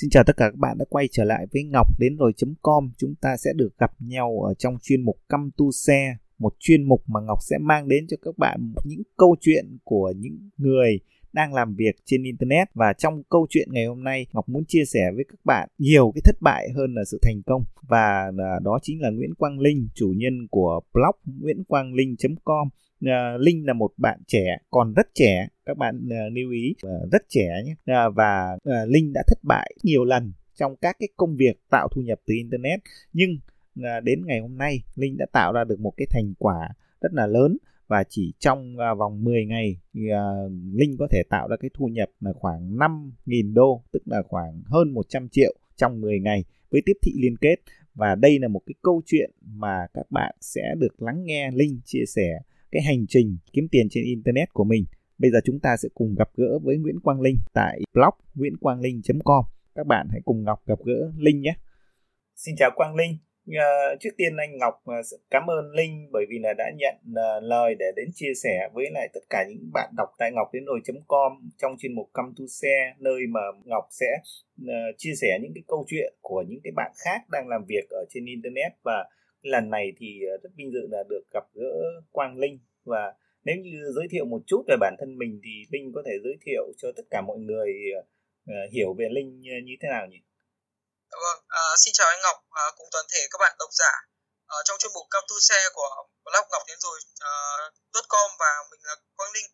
Xin chào tất cả các bạn đã quay trở lại với Ngọc đến rồi.com. Chúng ta sẽ được gặp nhau ở trong chuyên mục Căm tu xe, một chuyên mục mà Ngọc sẽ mang đến cho các bạn những câu chuyện của những người đang làm việc trên internet. Và trong câu chuyện ngày hôm nay Ngọc muốn chia sẻ với các bạn nhiều cái thất bại hơn là sự thành công. Và à, đó chính là Nguyễn Quang Linh chủ nhân của blog nguyễn.quang.linh.com À, linh là một bạn trẻ còn rất trẻ các bạn uh, lưu ý uh, rất trẻ nhé. Uh, và uh, Linh đã thất bại nhiều lần trong các cái công việc tạo thu nhập từ internet. Nhưng uh, đến ngày hôm nay Linh đã tạo ra được một cái thành quả rất là lớn. Và chỉ trong uh, vòng 10 ngày thì uh, Linh có thể tạo ra cái thu nhập là khoảng 5.000 đô tức là khoảng hơn 100 triệu trong 10 ngày với tiếp thị liên kết. Và đây là một cái câu chuyện mà các bạn sẽ được lắng nghe Linh chia sẻ cái hành trình kiếm tiền trên internet của mình. Bây giờ chúng ta sẽ cùng gặp gỡ với Nguyễn Quang Linh tại blog nguyễnquanglinh.com. Các bạn hãy cùng Ngọc gặp gỡ Linh nhé. Xin chào Quang Linh. Uh, trước tiên anh Ngọc uh, cảm ơn Linh bởi vì là đã nhận uh, lời để đến chia sẻ với lại tất cả những bạn đọc tại ngọc đến nồi.com trong chuyên mục Come to Share nơi mà Ngọc sẽ chia sẻ những cái câu chuyện của những cái bạn khác đang làm việc ở trên internet và lần này thì ờ, rất vinh dự là được gặp gỡ Quang Linh và nếu như giới thiệu một chút về bản thân mình thì Linh có thể giới thiệu cho tất cả mọi người ờ, ờ, hiểu về Linh như thế nào nhỉ? Vâng, à, xin chào anh Ngọc à, cùng toàn thể các bạn độc giả à, trong chuyên mục cao tu Xe của blog Ngọc đến rồi à, .com và mình là Quang Linh.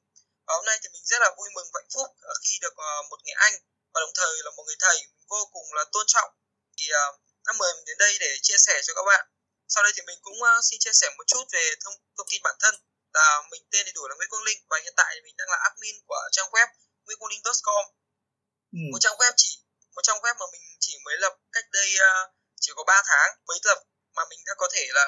Và hôm nay thì mình rất là vui mừng và hạnh phúc khi được à, một người anh và đồng thời là một người thầy vô cùng là tôn trọng thì à, đã mời mình đến đây để chia sẻ cho các bạn. Sau đây thì mình cũng uh, xin chia sẻ một chút về thông thông tin bản thân là mình tên đầy đủ là Nguyễn Quang Linh và hiện tại thì mình đang là admin của trang web nguyễn.quang.com. Ừ. Một trang web chỉ một trang web mà mình chỉ mới lập cách đây uh, chỉ có 3 tháng mới lập mà mình đã có thể là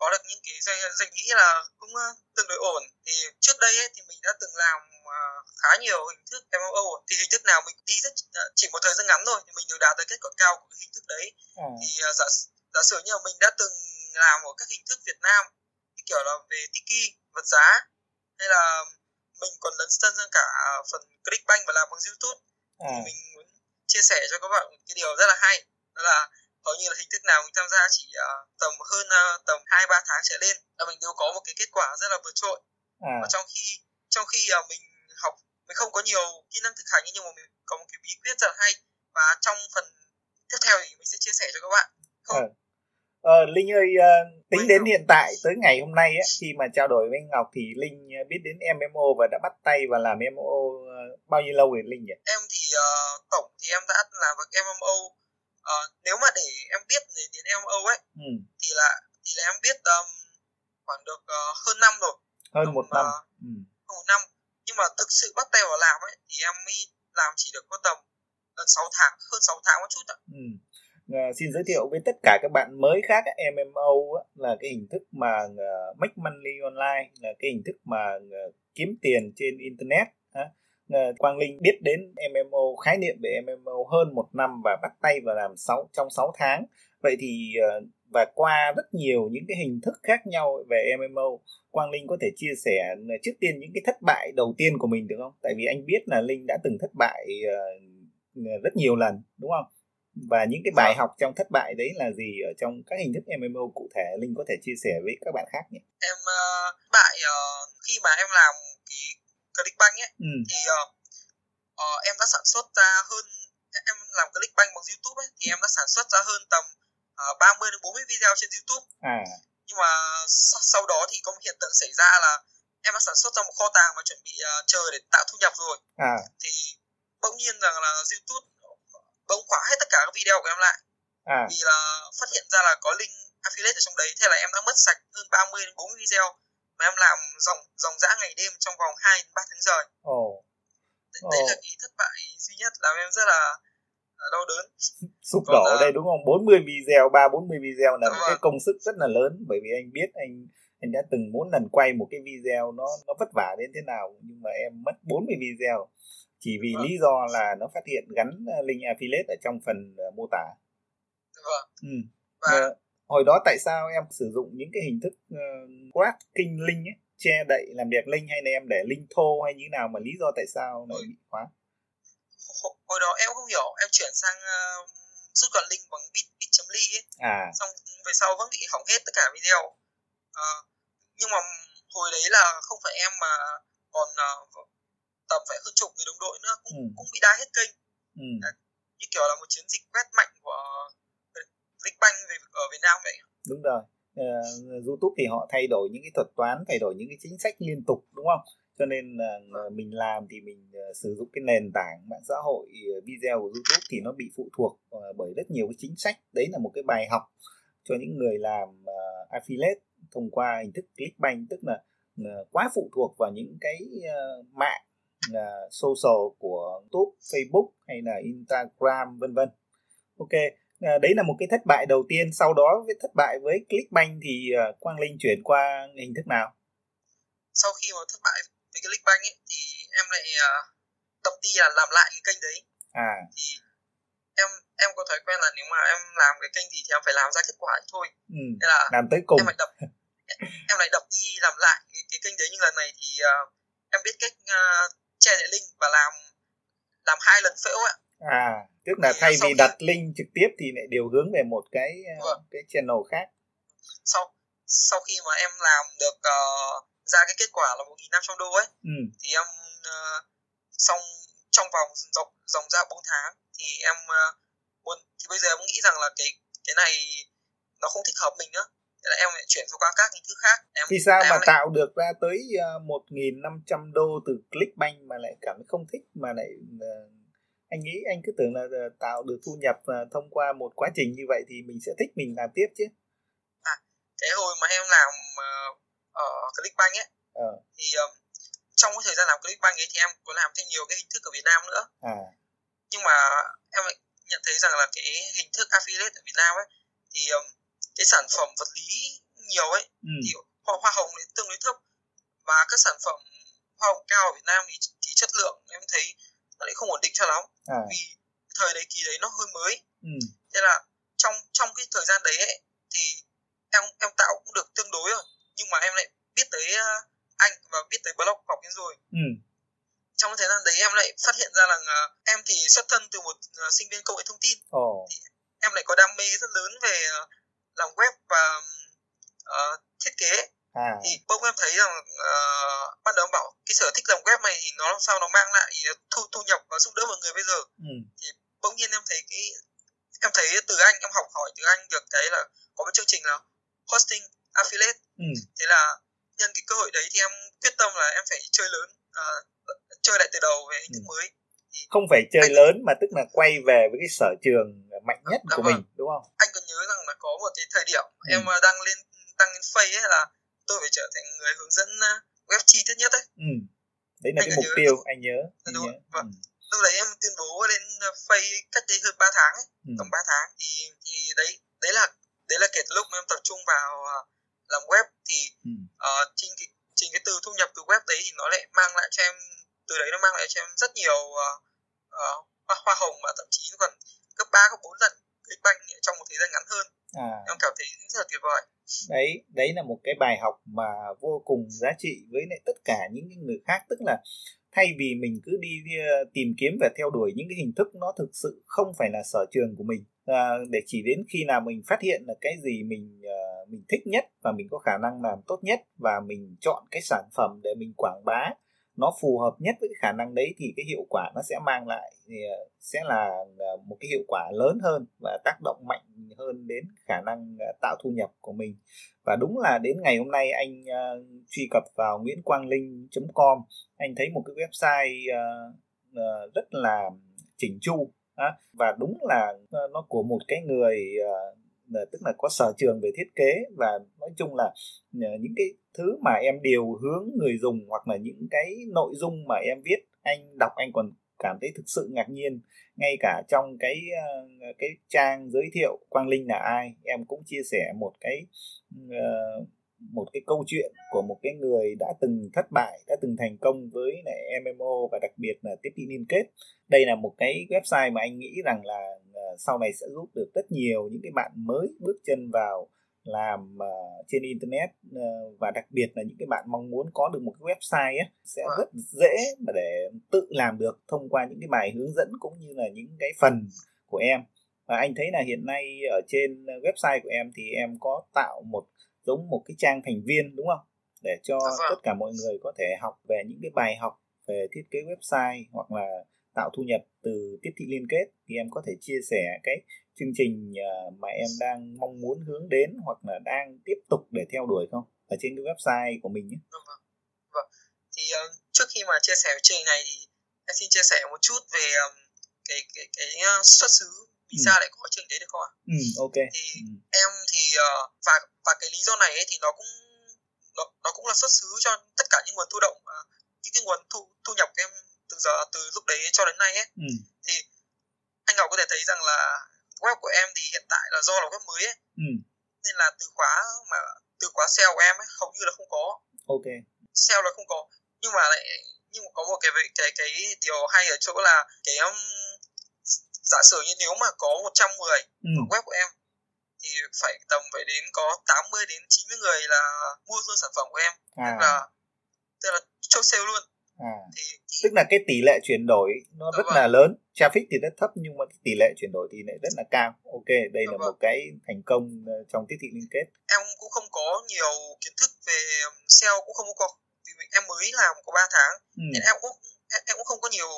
có được những cái danh, danh nghĩ là cũng uh, tương đối ổn thì trước đây ấy, thì mình đã từng làm uh, khá nhiều hình thức MMO thì hình thức nào mình đi rất uh, chỉ một thời gian ngắn thôi thì mình đều đạt được kết quả cao của hình thức đấy ừ. thì uh, giả giả sử như là mình đã từng làm ở các hình thức Việt Nam như kiểu là về tiki vật giá hay là mình còn lấn sân sang cả phần Clickbank và làm bằng YouTube ừ. thì mình muốn chia sẻ cho các bạn cái điều rất là hay đó là hầu như là hình thức nào mình tham gia chỉ uh, tầm hơn uh, tầm hai ba tháng trở lên là mình đều có một cái kết quả rất là vượt trội à. và trong khi trong khi uh, mình học mình không có nhiều kỹ năng thực hành nhưng mà mình có một cái bí quyết rất là hay và trong phần tiếp theo thì mình sẽ chia sẻ cho các bạn không à. Ờ, Linh ơi, uh, tính đến hiện tại tới ngày hôm nay á, khi mà trao đổi với Ngọc thì Linh biết đến MMO và đã bắt tay và làm MMO uh, bao nhiêu lâu rồi Linh nhỉ? Em thì uh, tổng thì em đã làm với MMO. Uh, nếu mà để em biết về đến MMO ấy, ừ. thì là thì là em biết um, khoảng được uh, hơn năm rồi. Hơn một năm. Uh, ừ. Một năm. Nhưng mà thực sự bắt tay vào làm ấy thì em mới làm chỉ được có tầm gần 6 tháng, hơn 6 tháng một chút ạ. Ừ uh, xin giới thiệu với tất cả các bạn mới khác MMO là cái hình thức mà uh, make money online là cái hình thức mà uh, kiếm tiền trên internet uh, Quang Linh biết đến MMO khái niệm về MMO hơn một năm và bắt tay vào làm sáu trong 6 tháng vậy thì uh, và qua rất nhiều những cái hình thức khác nhau về MMO Quang Linh có thể chia sẻ trước tiên những cái thất bại đầu tiên của mình được không? Tại vì anh biết là Linh đã từng thất bại uh, rất nhiều lần đúng không? Và những cái bài học trong thất bại đấy là gì ở trong các hình thức MMO cụ thể Linh có thể chia sẻ với các bạn khác nhé em uh, bại uh, khi mà em làm cái Clickbank ấy ừ. thì uh, uh, em đã sản xuất ra hơn em làm Clickbank bằng YouTube ấy thì em đã sản xuất ra hơn tầm uh, 30 đến 40 video trên YouTube à. nhưng mà sau, sau đó thì có một hiện tượng xảy ra là em đã sản xuất ra một kho tàng và chuẩn bị uh, chờ để tạo thu nhập rồi à. thì bỗng nhiên rằng là YouTube bỗng khóa hết tất cả các video của em lại à. vì là phát hiện ra là có link affiliate ở trong đấy thế là em đã mất sạch hơn 30 đến 40 video mà em làm dòng dòng dã ngày đêm trong vòng 2 đến 3 tháng trời. Oh. Đấy, oh. đấy là cái thất bại duy nhất làm em rất là đau đớn. Sụp đổ ở đây đúng không? 40 video, 3 40 video là một cái công sức rất là lớn bởi vì anh biết anh anh đã từng muốn lần quay một cái video nó nó vất vả đến thế nào nhưng mà em mất 40 video chỉ vì vâng. lý do là nó phát hiện gắn ờ, link affiliate ở trong phần uh, mô tả. Vâng. Ừ. Và... Uh, hồi đó tại sao em sử dụng những cái hình thức uh, cracking link ấy, che đậy làm đẹp link hay là em để link thô hay như nào mà lý do tại sao nó bị khóa? hồi đó em không hiểu em chuyển sang uh, rút gọn link bằng bit bit.ly ấy à xong về sau vẫn bị hỏng hết tất cả video uh, nhưng mà hồi đấy là không phải em mà còn uh, tầm phải hơn chục người đồng đội nữa cũng ừ. cũng bị đa hết kênh. Ừ. như kiểu là một chiến dịch quét mạnh của Clickbank về ở Việt Nam vậy. Đúng rồi. Uh, YouTube thì họ thay đổi những cái thuật toán thay đổi những cái chính sách liên tục đúng không? Cho nên uh, mình làm thì mình uh, sử dụng cái nền tảng mạng xã hội uh, video của YouTube thì nó bị phụ thuộc uh, bởi rất nhiều cái chính sách. Đấy là một cái bài học cho những người làm uh, affiliate thông qua hình thức clickbank tức là uh, quá phụ thuộc vào những cái uh, mạng uh, social của YouTube, Facebook hay là Instagram vân vân. Ok, uh, đấy là một cái thất bại đầu tiên. Sau đó với thất bại với Clickbank thì uh, Quang Linh chuyển qua hình thức nào? Sau khi mà thất bại với Clickbank ấy, thì em lại uh, tập đi là làm lại cái kênh đấy. À. Thì em em có thói quen là nếu mà em làm cái kênh gì thì em phải làm ra kết quả thôi. Ừ, Nên là làm tới cùng. Em phải đập em lại đập đi làm lại cái, cái kênh đấy nhưng lần này thì uh, em biết cách uh, che lại link và làm làm hai lần phễu ạ à tức là thay vì khi... đặt link trực tiếp thì lại điều hướng về một cái uh, vâng. cái channel khác sau sau khi mà em làm được uh, ra cái kết quả là 1.500 đô ấy ừ. thì em uh, xong trong vòng dòng dòng ra 4 tháng thì em uh, muốn thì bây giờ em nghĩ rằng là cái cái này nó không thích hợp mình nữa Thế là em lại chuyển qua các hình thức khác em, vì sao mà lại... tạo được ra tới ờ, một nghìn năm trăm đô từ Clickbank mà lại cảm thấy không thích mà lại uh, anh nghĩ anh cứ tưởng là uh, tạo được thu nhập thông qua một quá trình như vậy thì mình sẽ thích mình làm tiếp chứ à cái hồi mà em làm ở Clickbank ấy ờ. thì um, trong cái thời gian làm Clickbank ấy thì em có làm thêm nhiều cái hình thức ở Việt Nam nữa à. nhưng mà em lại nhận thấy rằng là cái hình thức affiliate ở Việt Nam ấy thì um, cái sản phẩm vật lý nhiều ấy ừ. thì hoa, hoa hồng thì tương đối thấp và các sản phẩm hoa hồng cao ở Việt Nam thì, thì chất lượng em thấy nó lại không ổn định cho lắm à. vì thời đấy kỳ đấy nó hơi mới ừ. thế là trong trong cái thời gian đấy ấy, thì em em tạo cũng được tương đối rồi nhưng mà em lại biết tới uh, anh và biết tới blog học đến rồi ừ. trong thời gian đấy em lại phát hiện ra là em thì xuất thân từ một uh, sinh viên công nghệ thông tin oh. thì em lại có đam mê rất lớn về uh, làm web và uh, thiết kế à. thì bỗng em thấy rằng uh, ban đầu bảo cái sở thích làm web này thì nó làm sao nó mang lại thu thu nhập và giúp đỡ mọi người bây giờ ừ. thì bỗng nhiên em thấy cái em thấy từ anh em học hỏi từ anh được cái là có một chương trình là hosting affiliate ừ. thế là nhân cái cơ hội đấy thì em quyết tâm là em phải chơi lớn uh, chơi lại từ đầu về hình thức ừ. mới không phải chơi anh... lớn mà tức là quay về với cái sở trường mạnh nhất Đúng của mình đúng không anh nhớ rằng là có một cái thời điểm ừ. em ờ, đăng lên đăng lên face ấy là tôi phải trở thành người hướng dẫn ờ, web chi tiết nhất đấy ừ. đấy là anh cái mục tiêu anh nhớ anh đúng nhớ. Vâng. Ừ. lúc đấy em tuyên bố lên ờ, face cách đây hơn 3 tháng ấy ừ. tầm 3 tháng thì thì đấy đấy là đấy là kể từ lúc mà em tập trung vào làm web thì ừ. uh, chính cái chính cái từ thu nhập từ web đấy thì nó lại mang lại cho em từ đấy nó mang lại cho em rất nhiều uh, uh, hoa hồng mà thậm chí còn gấp 3, gấp 4 lần banh trong một thời gian ngắn hơn. À. em cảm thấy rất là tuyệt vời. Đấy đấy là một cái bài học mà vô cùng giá trị với lại tất cả những người khác. Tức là thay vì mình cứ đi tìm kiếm và theo đuổi những cái hình thức nó thực sự không phải là sở trường của mình à, để chỉ đến khi nào mình phát hiện là cái gì mình uh, mình thích nhất và mình có khả năng làm tốt nhất và mình chọn cái sản phẩm để mình quảng bá nó phù hợp nhất với cái khả năng đấy thì cái hiệu quả nó sẽ mang lại ờ, sẽ là ờ, một cái hiệu quả lớn hơn và tác động mạnh hơn đến khả năng ờ, tạo thu nhập của mình. Và đúng là đến ngày hôm nay anh uh, truy cập vào nguyễn quang linh com anh thấy một cái website uh, uh, rất là chỉnh chu uh, và đúng là uh, nó của một cái người uh, Ờ, tức là có sở trường về thiết kế và nói chung là ờ, những cái thứ mà em điều hướng người dùng hoặc là những cái nội dung mà em viết anh đọc anh còn cảm thấy thực sự ngạc nhiên. Ngay cả trong cái ờ, cái trang giới thiệu quang linh là ai em cũng chia sẻ một cái uh, một cái câu chuyện của một cái người đã từng thất bại đã từng thành công với lại MMO và đặc biệt là tiếp thị liên kết. Đây là một cái website mà anh nghĩ rằng là uh, sau này sẽ giúp được rất nhiều những cái bạn mới bước chân vào làm uh, trên internet uh, và đặc biệt là những cái bạn mong muốn có được một cái website ấy, sẽ rất dễ mà để tự làm được thông qua những cái bài hướng dẫn cũng như là những cái phần của em. Và anh thấy là hiện nay ở trên website của em thì em có tạo một giống một cái trang thành viên đúng không để cho dạ vâng. tất cả mọi người có thể học về những cái bài học về thiết kế website hoặc là tạo thu nhập từ tiếp thị liên kết thì em có thể chia sẻ cái chương trình ờ, mà em đang mong muốn hướng đến hoặc là đang tiếp tục để theo đuổi không ở trên cái website của mình nhé. Vâng, vâng. vâng. Thì uh, trước khi mà chia sẻ chương trình này thì em xin chia sẻ một chút về um, cái cái cái uh, xuất xứ vì ừ. sao lại có chương đấy được không ạ? Ừ, ok. Thì ừ. em thì uh, và và cái lý do này ấy, thì nó cũng nó, nó cũng là xuất xứ cho tất cả những nguồn thu động uh, những cái nguồn thu thu nhập của em từ giờ từ lúc đấy cho đến nay ấy. Ừ. Thì anh Ngọc có thể thấy rằng là web của em thì hiện tại là do là web mới ấy ừ. nên là từ khóa mà từ khóa SEO của em ấy hầu như là không có ok SEO là không có nhưng mà lại nhưng mà có một cái cái cái điều hay ở chỗ là cái um, giả sử như nếu mà có 100 người ừ. web của em thì phải tầm phải đến có 80 đến 90 người là mua luôn sản phẩm của em à. tức là tức là chốt sale luôn à. thì, thì tức là cái tỷ lệ chuyển đổi nó rất vâng. là lớn traffic thì rất thấp nhưng mà tỷ lệ chuyển đổi thì lại rất là cao ok đây là vâng. một cái thành công ờ, trong tiếp thị liên kết em cũng không có nhiều kiến thức về SEO cũng không có vì em mới làm có 3 tháng ừ. nên em cũng em cũng không có nhiều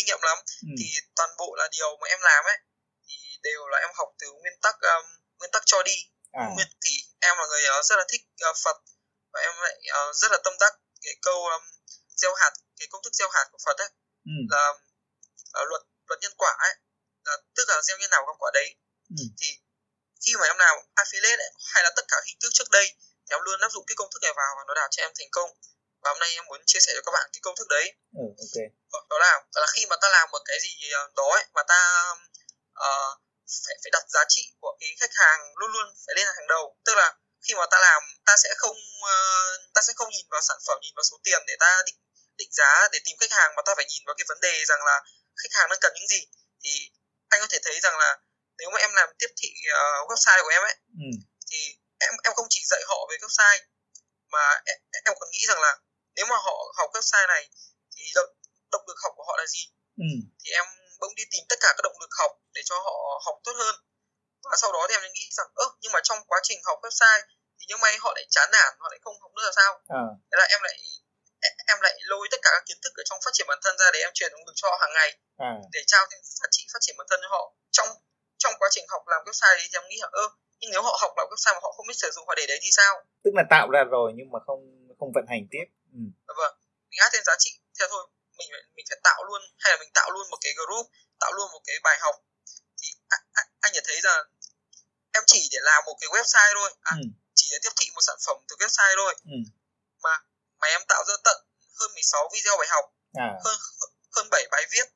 kinh nghiệm lắm ừ. thì toàn bộ là điều mà em làm ấy thì đều là em học từ nguyên tắc um, nguyên tắc cho đi à. nguyên thì em là người uh, rất là thích uh, Phật và em lại uh, rất là tâm đắc cái câu um, gieo hạt cái công thức gieo hạt của Phật ấy ừ. là uh, luật luật nhân quả ấy là tức là gieo như nào gặt quả đấy ừ. thì khi mà em làm affiliate ấy, hay là tất cả hình thức trước đây thì em luôn áp dụng cái công thức này vào và nó đạt cho em thành công và hôm nay em muốn chia sẻ cho các bạn cái công thức đấy ừ, okay. đó là đó là khi mà ta làm một cái gì ờ, đó ấy, mà ta uh, phải phải đặt giá trị của cái khách hàng luôn luôn phải lên hàng đầu tức là khi mà ta làm ta sẽ không uh, ta sẽ không nhìn vào sản phẩm nhìn vào số tiền để ta định định giá để tìm khách hàng mà ta phải nhìn vào cái vấn đề rằng là khách hàng đang cần những gì thì anh có thể thấy rằng là nếu mà em làm tiếp thị uh, website của em ấy ừ. thì em em không chỉ dạy họ về website mà em, em còn nghĩ rằng là nếu mà họ học website này thì động, động lực học của họ là gì? Ừ. thì em bỗng đi tìm tất cả các động lực học để cho họ học tốt hơn. Và sau đó thì em nghĩ rằng ơ nhưng mà trong quá trình học website thì nhưng may họ lại chán nản họ lại không học nữa là sao? À. thế là em lại em lại lôi tất cả các kiến thức ở trong phát triển bản thân ra để em truyền động lực cho họ hàng ngày. À. để trao thêm giá trị phát triển bản thân cho họ. Trong trong quá trình học làm website thì em nghĩ là ơ nhưng nếu họ học làm website mà họ không biết sử dụng họ để đấy thì sao? Tức là tạo ra rồi nhưng mà không không vận hành tiếp ừ. vâng mình áp thêm giá trị theo thôi mình mình phải tạo luôn hay là mình tạo luôn một cái group tạo luôn một cái bài học thì anh, anh, anh nhận thấy rằng em chỉ để làm một cái website thôi à, ừ. chỉ để tiếp thị một sản phẩm từ website thôi ừ. mà mà em tạo ra tận hơn 16 video bài học à. hơn hơn 7 bài viết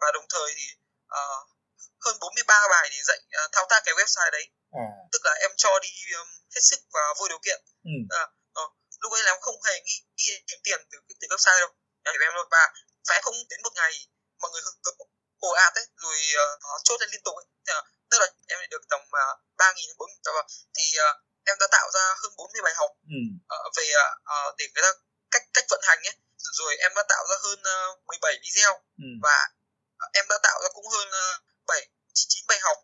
và đồng thời thì uh, hơn 43 bài để dạy uh, thao tác cái website đấy à. tức là em cho đi um, hết sức và vô điều kiện ừ. uh, lúc ấy là em không hề nghĩ, nghĩ kiếm tiền từ từ website đâu em em luôn và phải không đến một ngày mọi người hưởng ứng ồ ạt ấy rồi uh, chốt lên liên tục ấy. Uh, tức là em được tầm ba nghìn bốn thì uh, em đã tạo ra hơn 40 bài học ừ. uh, về uh, để người ta cách cách vận hành ấy rồi em đã tạo ra hơn uh, 17 video ừ. và uh, em đã tạo ra cũng hơn uh, 7 9 bài học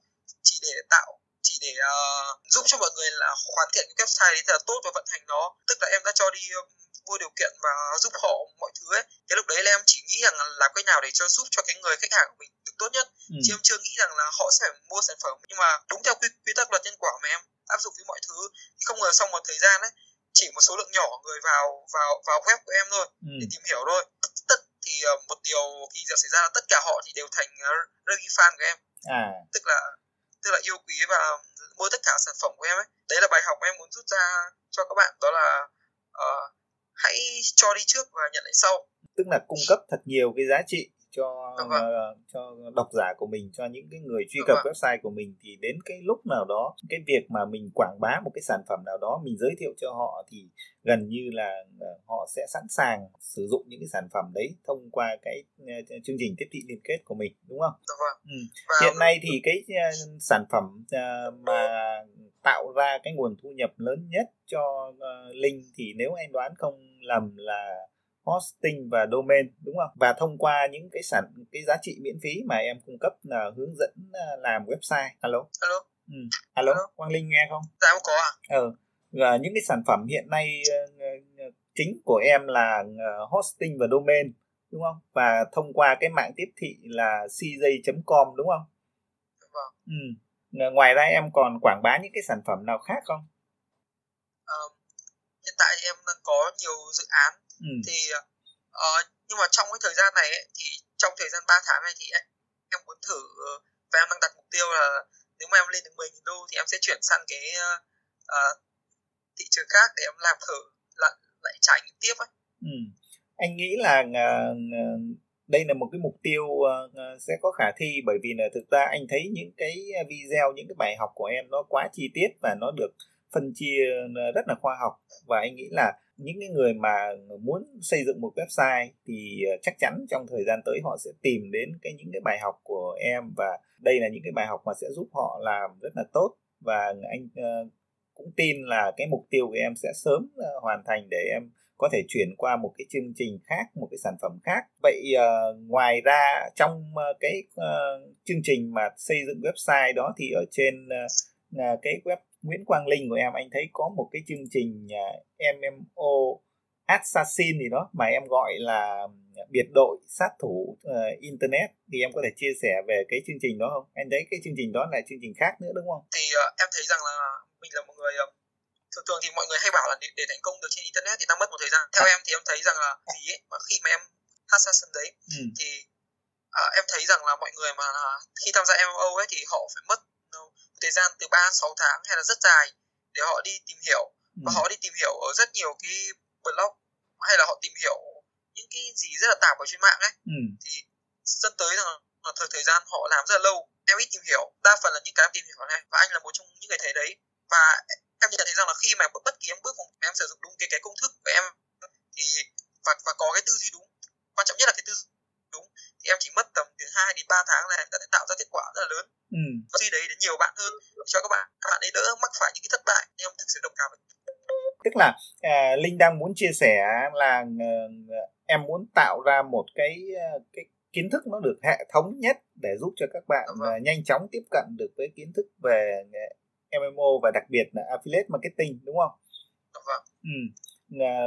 chỉ để tạo chỉ để uh, giúp cho mọi người là hoàn thiện cái website đấy thật là tốt và vận hành nó tức là em đã cho đi uh, vô điều kiện và giúp họ mọi thứ ấy cái lúc đấy là em chỉ nghĩ rằng là làm cách nào để cho giúp cho cái người khách hàng của mình được tốt nhất ừ. chứ em chưa nghĩ rằng là họ sẽ mua sản phẩm nhưng mà đúng theo quy, quy tắc luật nhân quả mà em áp dụng với mọi thứ thì không ngờ sau một thời gian ấy chỉ một số lượng nhỏ người vào vào vào web của em thôi ừ. để tìm hiểu thôi tất thì uh, một điều khi giờ xảy ra là tất cả họ thì đều thành uh, fan của em à. tức là tức là yêu quý và mua tất cả sản phẩm của em ấy. Đấy là bài học em muốn rút ra cho các bạn đó là uh, hãy cho đi trước và nhận lại sau. Tức là cung cấp thật nhiều cái giá trị cho uh, cho độc giả của mình cho những cái người truy cập vâng. website của mình thì đến cái lúc nào đó cái việc mà mình quảng bá một cái sản phẩm nào đó mình giới thiệu cho họ thì gần như là uh, họ sẽ sẵn sàng sử dụng những cái sản phẩm đấy thông qua cái uh, chương trình tiếp thị liên kết của mình đúng không? Vâng. Ừ. Hiện nay thì cái uh, sản phẩm uh, mà tạo ra cái nguồn thu nhập lớn nhất cho uh, Linh thì nếu anh đoán không lầm là hosting và domain đúng không? Và thông qua những cái sản cái giá trị miễn phí mà em cung cấp là hướng dẫn uh, làm website. Alo. Alo. Ừ. Alo, Alo. Quang Linh nghe không? Dạ em có ạ. À. Ừ. Và những cái sản phẩm hiện nay uh, chính của em là hosting và domain đúng không? Và thông qua cái mạng tiếp thị là cj.com đúng không? Vâng. Ừ. Ngoài ra em còn quảng bá những cái sản phẩm nào khác không? Uh, hiện tại thì em đang có nhiều dự án ừ. thì uh, nhưng mà trong cái thời gian này ấy, thì trong thời gian 3 tháng này thì em, em muốn thử và em đang đặt mục tiêu là nếu mà em lên được 10.000 đô thì em sẽ chuyển sang cái uh, thị trường khác để em làm thử lại, lại trải nghiệm tiếp ấy. Ừ. Anh nghĩ là uh, đây là một cái mục tiêu uh, sẽ có khả thi bởi vì là thực ra anh thấy những cái video những cái bài học của em nó quá chi tiết và nó được phân chia rất là khoa học. Và anh nghĩ là những cái người mà muốn xây dựng một website thì ờ, chắc chắn trong thời gian tới họ sẽ tìm đến cái những cái bài học của em. Và đây là những cái bài học mà sẽ giúp họ làm rất là tốt. Và anh uh, cũng tin là cái mục tiêu của em sẽ sớm uh, hoàn thành để em có thể chuyển qua một cái chương trình khác một cái sản phẩm khác. Vậy uh, ngoài ra trong uh, cái uh, chương trình mà xây dựng website đó thì ở trên uh, cái web Nguyễn Quang Linh của em anh thấy có một cái chương trình uh, MMO Assassin gì đó mà em gọi là biệt đội sát thủ uh, internet thì em có thể chia sẻ về cái chương trình đó không? Anh thấy cái chương trình đó là chương trình khác nữa đúng không? Thì uh, em thấy rằng là mình là một người uh, thường thường thì mọi người hay bảo là để, để thành công được trên internet thì đang mất một thời gian. Theo à. em thì em thấy rằng là gì ấy mà khi mà em assassin đấy ừ. thì uh, em thấy rằng là mọi người mà khi tham gia MMO ấy thì họ phải mất thời gian từ 3 6 tháng hay là rất dài để họ đi tìm hiểu. Và ừ. họ đi tìm hiểu ở rất nhiều cái blog hay là họ tìm hiểu những cái gì rất là tạp ở trên mạng ấy. Ừ. thì dẫn tới rằng là thời thời gian họ làm rất là lâu. Em ít tìm hiểu đa phần là những cái em tìm hiểu này. Và anh là một trong những người thầy đấy. Và em nhận thấy rằng là khi mà bất kỳ em bước vào em sử dụng đúng cái cái công thức của em thì và và có cái tư duy đúng quan trọng nhất là cái tư duy đúng thì em chỉ mất tầm từ 2 đến 3 tháng là em đã tạo ra kết quả rất là lớn ừ. duy đấy đến nhiều bạn hơn cho các bạn các bạn ấy đỡ mắc phải những cái thất bại em thực sự đồng cảm tức là à, linh đang muốn chia sẻ là à, em muốn tạo ra một cái à, cái kiến thức nó được hệ thống nhất để giúp cho các bạn. À, nhanh chóng tiếp cận được với kiến thức về MMO và đặc biệt là affiliate marketing đúng không? Vâng. Ừ.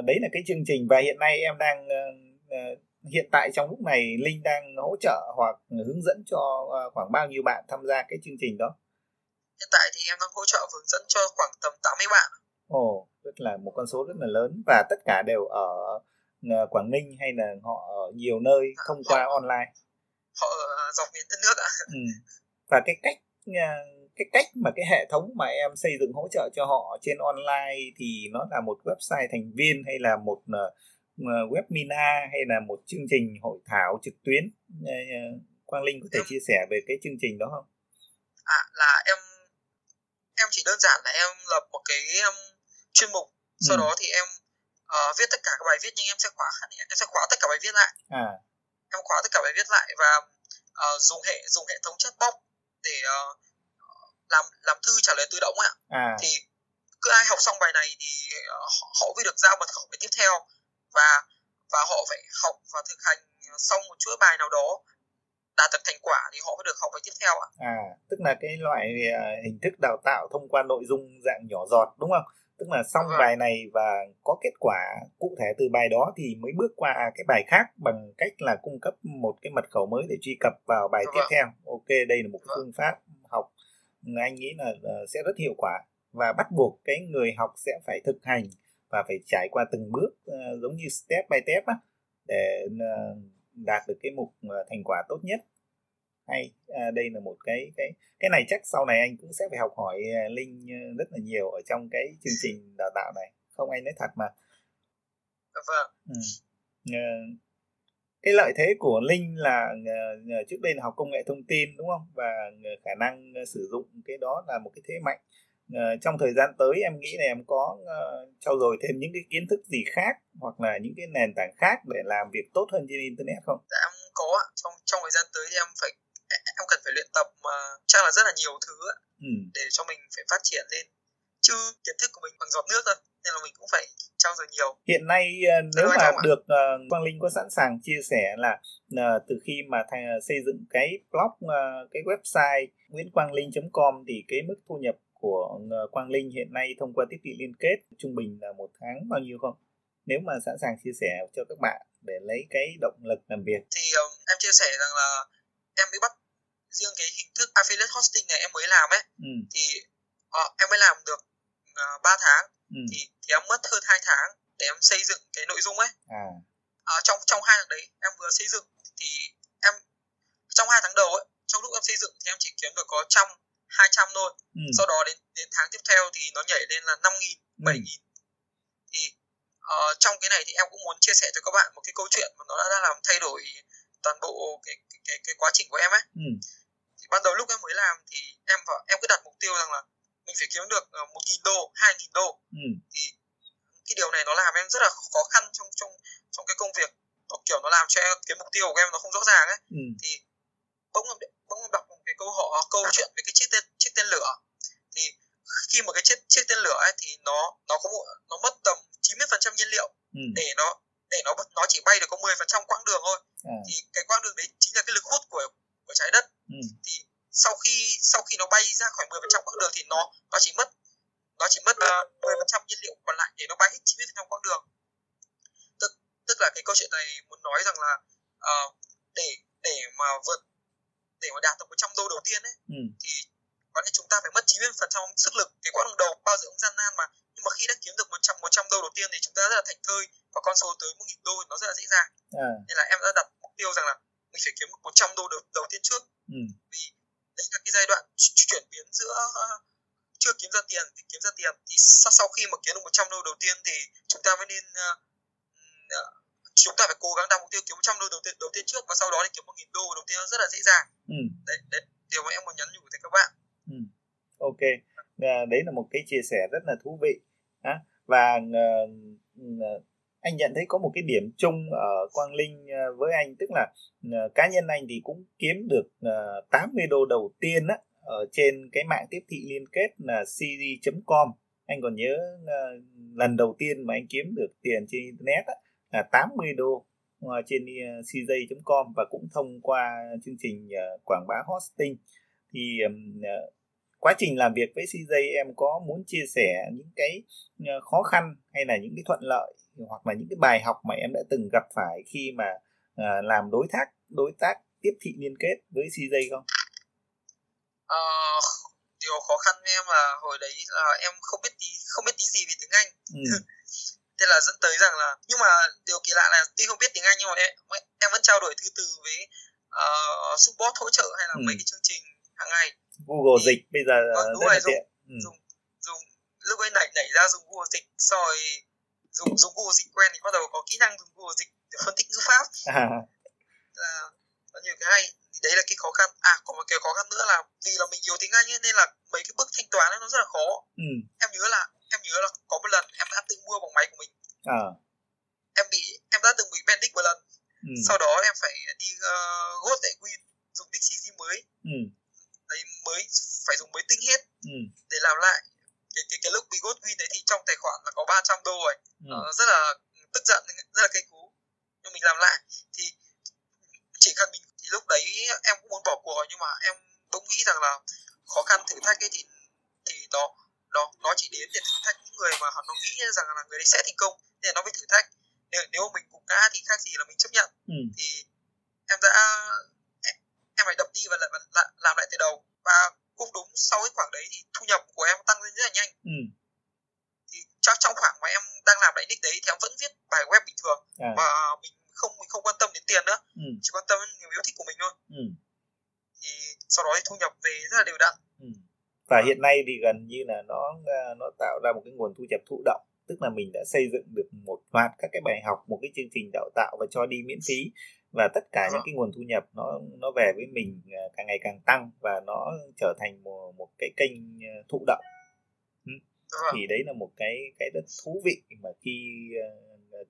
Đấy là cái chương trình và hiện nay em đang hiện tại trong lúc này Linh đang hỗ trợ hoặc hướng dẫn cho khoảng bao nhiêu bạn tham gia cái chương trình đó? Hiện tại thì em đang hỗ trợ hướng dẫn cho khoảng tầm 80 bạn. Ồ, rất là một con số rất là lớn và tất cả đều ở Quảng Ninh hay là họ ở nhiều nơi à, thông qua họ, online? Họ ở dọc miền đất nước ạ. Ừ. Và cái cách cái cách mà cái hệ thống mà em xây dựng hỗ trợ cho họ trên online thì nó là một website thành viên hay là một webinar hay là một chương trình hội thảo trực tuyến Quang Linh có thể em, chia sẻ về cái chương trình đó không? À là em em chỉ đơn giản là em lập một cái um, chuyên mục sau ừ. đó thì em uh, viết tất cả các bài viết nhưng em sẽ khóa em sẽ khóa tất cả bài viết lại à. em khóa tất cả bài viết lại và uh, dùng hệ dùng hệ thống chatbot để uh, làm làm thư trả lời tự động ạ à. thì cứ ai học xong bài này thì uh, họ mới được giao mật khẩu bài tiếp theo và và họ phải học và thực hành xong một chuỗi bài nào đó đạt được thành quả thì họ mới được học bài tiếp theo ạ. À, tức là cái loại hình thức đào tạo thông qua nội dung dạng nhỏ giọt đúng không? Tức là xong vâng. bài này và có kết quả cụ thể từ bài đó thì mới bước qua cái bài khác bằng cách là cung cấp một cái mật khẩu mới để truy cập vào bài vâng. tiếp theo. Ok, đây là một vâng. phương pháp học anh nghĩ là sẽ rất hiệu quả và bắt buộc cái người học sẽ phải thực hành và phải trải qua từng bước uh, giống như step by step á để uh, đạt được cái mục uh, thành quả tốt nhất. Hay à, đây là một cái cái cái này chắc sau này anh cũng sẽ phải học hỏi linh rất là nhiều ở trong cái chương trình đào tạo này. Không anh nói thật mà. Vâng. Ừ. cái lợi thế của linh là trước đây là học công nghệ thông tin đúng không? Và khả năng sử dụng cái đó là một cái thế mạnh uh, trong thời gian tới em nghĩ là em có uh, trau dồi thêm những cái kiến thức gì khác hoặc là những cái nền tảng khác để làm việc tốt hơn trên internet không? Dạ em có trong trong thời gian tới thì em phải em cần phải luyện tập mà chắc là rất là nhiều thứ ừ. để cho mình phải phát triển lên. Chứ kiến thức của mình bằng giọt nước thôi nên là mình cũng phải trao dồi nhiều. Hiện nay ờ, nếu mà được uh, Quang Linh có sẵn sàng chia sẻ là uh, từ khi mà uh, xây dựng cái blog uh, cái website nguyễn.quang.linh.com thì cái mức thu nhập của uh, Quang Linh hiện nay thông qua tiếp thị liên kết trung bình là một tháng bao nhiêu không? Nếu mà sẵn sàng chia sẻ cho các bạn để lấy cái động lực làm việc. Thì um, em chia sẻ rằng là em mới bắt riêng cái hình thức affiliate hosting này em mới làm ấy ừ. thì uh, em mới làm được uh, 3 tháng ừ. thì thì em mất hơn 2 tháng để em xây dựng cái nội dung ấy à. uh, trong trong hai tháng đấy em vừa xây dựng thì em trong hai tháng đầu ấy trong lúc em xây dựng thì em chỉ kiếm được có trăm hai trăm thôi ừ. sau đó đến đến tháng tiếp theo thì nó nhảy lên là năm nghìn ừ. bảy nghìn thì uh, trong cái này thì em cũng muốn chia sẻ cho các bạn một cái câu chuyện mà nó đã, làm thay đổi toàn bộ cái cái, cái, cái quá trình của em ấy ừ thì ban đầu lúc em mới làm thì em và em cứ đặt mục tiêu rằng là mình phải kiếm được ờ, một nghìn đô hai nghìn đô ừ. thì cái điều này nó làm em rất là khó khăn trong trong trong cái công việc nó kiểu nó làm cho em, cái mục tiêu của em nó không rõ ràng ấy ừ. thì bỗng bỗng đọc một cái câu họ câu chuyện về cái chiếc tên chiếc tên lửa thì khi mà cái chiếc chiếc tên lửa ấy thì nó nó có một nó mất tầm 90% nhiên liệu ừ. để nó để nó nó chỉ bay được có 10% quãng đường thôi à. thì cái quãng đường đấy chính là cái lực hút của của trái đất ừ. thì sau khi sau khi nó bay ra khỏi 10% quãng đường thì nó nó chỉ mất nó chỉ mất uh, 10% nhiên liệu còn lại để nó bay hết 90% quãng đường tức tức là cái câu chuyện này muốn nói rằng là uh, để để mà vượt để mà đạt được 100 đô đầu tiên ấy ừ. thì có lẽ chúng ta phải mất 90% sức lực cái quãng đầu bao giờ cũng gian nan mà nhưng mà khi đã kiếm được 100 100 đô đầu tiên thì chúng ta rất là thành thơi và con số tới 1.000 đô nó rất là dễ dàng à. nên là em đã đặt mục tiêu rằng là mình phải kiếm 100 đô đầu, đầu tiên trước ừ. vì đấy là cái giai đoạn chuyển biến giữa chưa kiếm ra tiền thì kiếm ra tiền thì sau, sau khi mà kiếm được 100 đô đầu tiên thì chúng ta mới nên uh, uh, chúng ta phải cố gắng đặt mục tiêu kiếm 100 đô đầu tiên đầu tiên trước và sau đó thì kiếm 1.000 đô đầu tiên rất là dễ dàng. Ừ. đấy, đấy điều mà em muốn nhắn nhủ tới các bạn. Ừ. ok. À, đấy là một cái chia sẻ rất là thú vị. À, và uh, anh nhận thấy có một cái điểm chung ở Quang Linh ờ, với anh tức là cá nhân anh thì cũng kiếm được 80 ờ, đô đầu tiên á ở trên cái mạng tiếp thị liên kết là cg.com anh còn nhớ lần đầu tiên mà anh kiếm được tiền trên internet á, là 80 đô trên cj.com và cũng thông qua chương trình quảng bá hosting thì quá trình làm việc với CJ em có muốn chia sẻ những cái khó khăn hay là những cái thuận lợi hoặc là những cái bài học mà em đã từng gặp phải khi mà làm đối tác đối tác tiếp thị liên kết với CJ không? Uh, điều khó khăn với em là hồi đấy là em không biết tí không biết tí gì về tiếng Anh. Ừ. thế là dẫn tới rằng là nhưng mà điều kỳ lạ là tuy không biết tiếng Anh nhưng mà em, em vẫn trao đổi thư từ với uh, support hỗ trợ hay là ừ. mấy cái chương trình hàng ngày. Google thì, dịch bây giờ vâng, rất là tiện. Ừ. Dùng, dùng lúc ấy nảy nảy ra dùng Google dịch rồi dùng dùng Google dịch quen thì bắt đầu có kỹ năng dùng Google dịch để phân tích ngữ pháp à. à, có nhiều cái hay đấy là cái khó khăn à còn một cái khó khăn nữa là vì là mình yếu tiếng anh ấy, nên là mấy cái bước thanh toán ấy, nó rất là khó ừ. em nhớ là em nhớ là có một lần em đã tự mua bằng máy của mình à. em bị em đã từng bị bendic một lần ừ. sau đó em phải đi uh, gốt tại win dùng DXCG mới ừ. đấy mới phải dùng mới tinh hết ừ. để làm lại cái cái cái lúc bị gốt win đấy thì trong tài khoản là có 300 đô rồi ừ. uh, rất là tức giận rất là cây cú nhưng mình làm lại thì chỉ cần mình thì lúc đấy em cũng muốn bỏ cuộc nhưng mà em bỗng nghĩ rằng là khó khăn thử thách ấy thì thì nó nó nó chỉ đến để thử thách những người mà họ nó nghĩ rằng là người đấy sẽ thành công nên nó mới thử thách nếu nếu mình cũng ngã thì khác gì là mình chấp nhận ừ. thì em đã em, em phải đập đi và lại làm lại từ đầu và cũng đúng sau cái khoảng đấy thì thu nhập của em tăng lên rất là nhanh ừ. thì trong trong khoảng mà em đang làm lại nick đấy thì em vẫn viết bài web bình thường à. và mình không mình không quan tâm đến tiền nữa ừ. chỉ quan tâm đến niềm yêu thích của mình thôi ừ. thì sau đó thì thu nhập về rất là đều đặn ừ. Và hiện nay thì gần như là nó nó tạo ra một cái nguồn thu nhập thụ động. Tức là mình đã xây dựng được một loạt các cái bài học một cái chương trình đào tạo và cho đi miễn phí. Và tất cả những cái nguồn thu nhập nó nó về với mình à, càng ngày càng tăng và nó trở thành một, một cái kênh à, thụ động. Thì đấy là một cái cái rất thú vị mà khi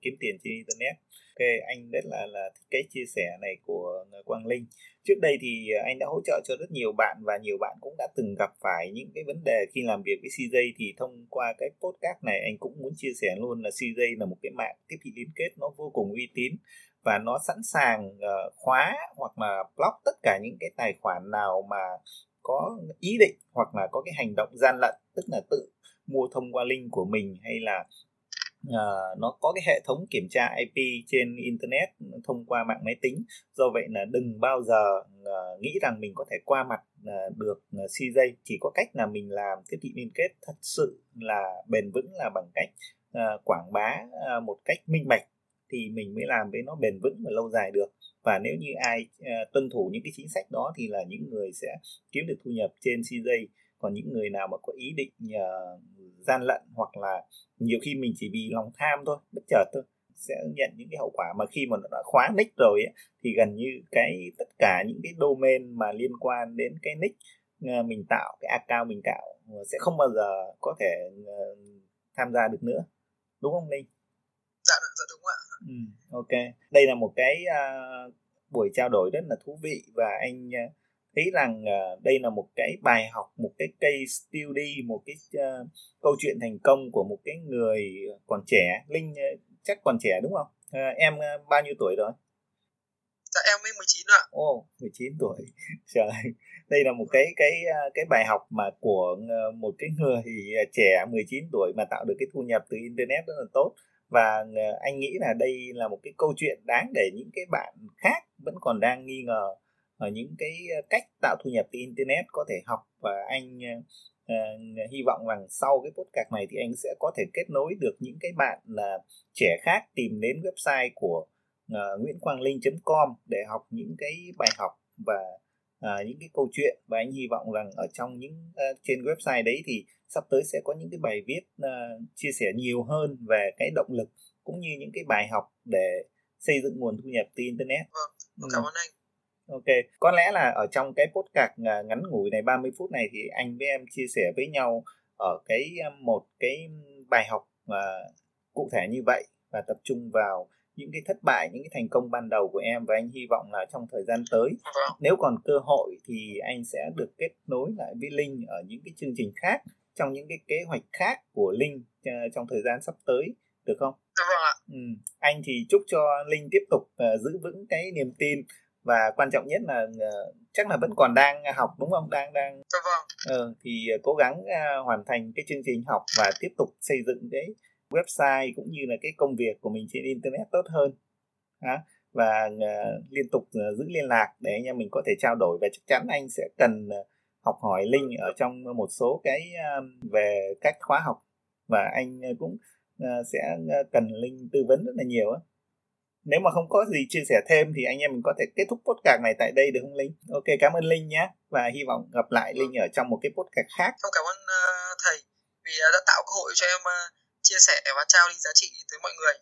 kiếm tiền trên internet. Ok anh rất là là thích cái chia sẻ này của Quang Linh. Trước đây thì à, anh đã hỗ trợ cho rất nhiều bạn và nhiều bạn cũng đã từng gặp phải những cái vấn đề khi làm việc với CJ thì thông qua cái podcast này anh cũng muốn chia sẻ luôn là CJ là một cái mạng tiếp thị liên kết nó vô cùng uy tín và nó sẵn sàng uh, khóa hoặc là block tất cả những cái tài khoản nào mà có ý định hoặc là có cái hành động gian lận tức là tự mua thông qua link của mình hay là uh, nó có cái hệ thống kiểm tra IP trên internet thông qua mạng máy tính. Do vậy là đừng bao giờ uh, nghĩ rằng mình có thể qua mặt uh, được uh, CJ chỉ có cách là mình làm thiết bị liên kết thật sự là bền vững là bằng cách uh, quảng bá uh, một cách minh bạch thì mình mới làm với nó bền vững và lâu dài được. Và nếu như ai uh, tuân thủ những cái chính sách đó thì là những người sẽ kiếm được thu nhập trên CJ còn những người nào mà có ý định uh, gian lận hoặc là nhiều khi mình chỉ vì lòng tham thôi bất chợt thôi sẽ nhận những cái hậu quả mà khi mà nó đã khóa nick rồi ấy, thì gần như cái tất cả những cái domain mà liên quan đến cái nick uh, mình tạo cái account mình tạo sẽ không bao giờ có thể uh, tham gia được nữa. Đúng không linh? Dạ dạ đúng ạ. Ừ, ok. Đây là một cái uh, buổi trao đổi rất là thú vị và anh uh, thấy rằng uh, đây là một cái bài học một cái case study một cái uh, câu chuyện thành công của một cái người còn trẻ linh uh, chắc còn trẻ đúng không? Uh, em uh, bao nhiêu tuổi rồi? Dạ em mới 19 ạ. Ồ oh, 19 tuổi. Trời đây là một cái cái cái bài học mà của một cái người trẻ 19 tuổi mà tạo được cái thu nhập từ internet rất là tốt. Và anh nghĩ là đây là một cái câu chuyện đáng để những cái bạn khác vẫn còn đang nghi ngờ ở những cái ờ, cách tạo thu nhập từ internet có thể học và anh uh, hy vọng rằng sau cái podcast này thì anh sẽ có thể kết nối được những cái bạn là uh, trẻ khác tìm đến website của uh, nguyễn quang linh.com để học những cái bài học và uh, những cái câu chuyện và anh hy vọng rằng ở trong những uh, trên website đấy thì sắp tới sẽ có những cái bài viết uh, chia sẻ nhiều hơn về cái động lực cũng như những cái bài học để xây dựng nguồn thu nhập từ internet. Vâng, cảm ơn anh. Ok, có lẽ là ở trong cái podcast ngắn ngủi này 30 phút này thì anh với em chia sẻ với nhau ở cái một cái bài học mà cụ thể như vậy và tập trung vào những cái thất bại, những cái thành công ban đầu của em và anh hy vọng là trong thời gian tới vâng. nếu còn cơ hội thì anh sẽ được kết nối lại với Linh ở những cái chương trình khác trong những cái kế hoạch khác của Linh trong thời gian sắp tới được không? Vâng ạ. Ừ. Anh thì chúc cho Linh tiếp tục uh, giữ vững cái niềm tin và quan trọng nhất là uh, chắc là vẫn còn đang học đúng không? Đang đang dạ vâng. uh, thì uh, cố gắng uh, hoàn thành cái chương trình học và tiếp tục xây dựng cái website cũng như là cái công việc của mình trên internet tốt hơn. Và uh, liên tục uh, giữ liên lạc để anh em mình có thể trao đổi và chắc chắn anh sẽ cần uh, học hỏi linh ở trong một số cái uh, về cách khóa học. Và anh uh, cũng uh, sẽ cần linh tư vấn rất là nhiều á nếu mà không có gì chia sẻ thêm thì anh em mình có thể kết thúc podcast này tại đây được không Linh? Ok cảm ơn Linh nhé và hy vọng gặp lại Linh ở trong một cái podcast khác. Không cảm ơn uh, thầy vì đã tạo cơ hội cho em uh, chia sẻ và trao đi giá trị tới mọi người.